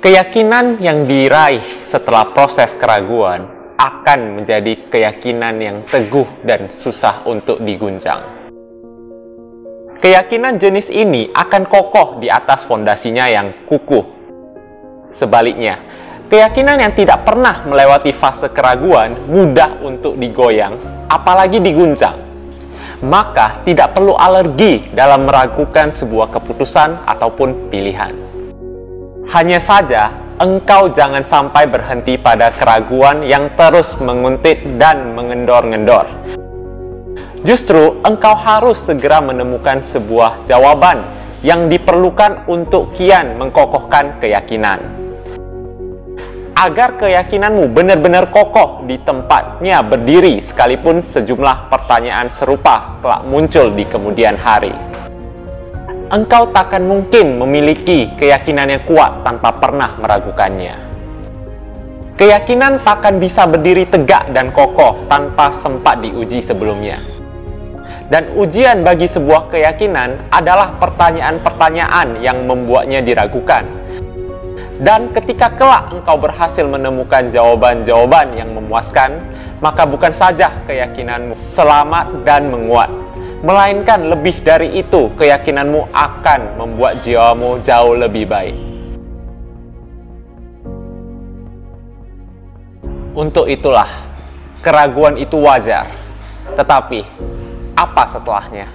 Keyakinan yang diraih setelah proses keraguan akan menjadi keyakinan yang teguh dan susah untuk diguncang. Keyakinan jenis ini akan kokoh di atas fondasinya yang kukuh. Sebaliknya, keyakinan yang tidak pernah melewati fase keraguan mudah untuk digoyang, apalagi diguncang. Maka, tidak perlu alergi dalam meragukan sebuah keputusan ataupun pilihan. Hanya saja, engkau jangan sampai berhenti pada keraguan yang terus menguntit dan mengendor-ngendor. Justru, engkau harus segera menemukan sebuah jawaban yang diperlukan untuk kian mengkokohkan keyakinan. Agar keyakinanmu benar-benar kokoh di tempatnya berdiri sekalipun sejumlah pertanyaan serupa telah muncul di kemudian hari engkau takkan mungkin memiliki keyakinan yang kuat tanpa pernah meragukannya. Keyakinan takkan bisa berdiri tegak dan kokoh tanpa sempat diuji sebelumnya. Dan ujian bagi sebuah keyakinan adalah pertanyaan-pertanyaan yang membuatnya diragukan. Dan ketika kelak engkau berhasil menemukan jawaban-jawaban yang memuaskan, maka bukan saja keyakinanmu selamat dan menguat, melainkan lebih dari itu keyakinanmu akan membuat jiwamu jauh lebih baik. Untuk itulah, keraguan itu wajar. Tetapi, apa setelahnya?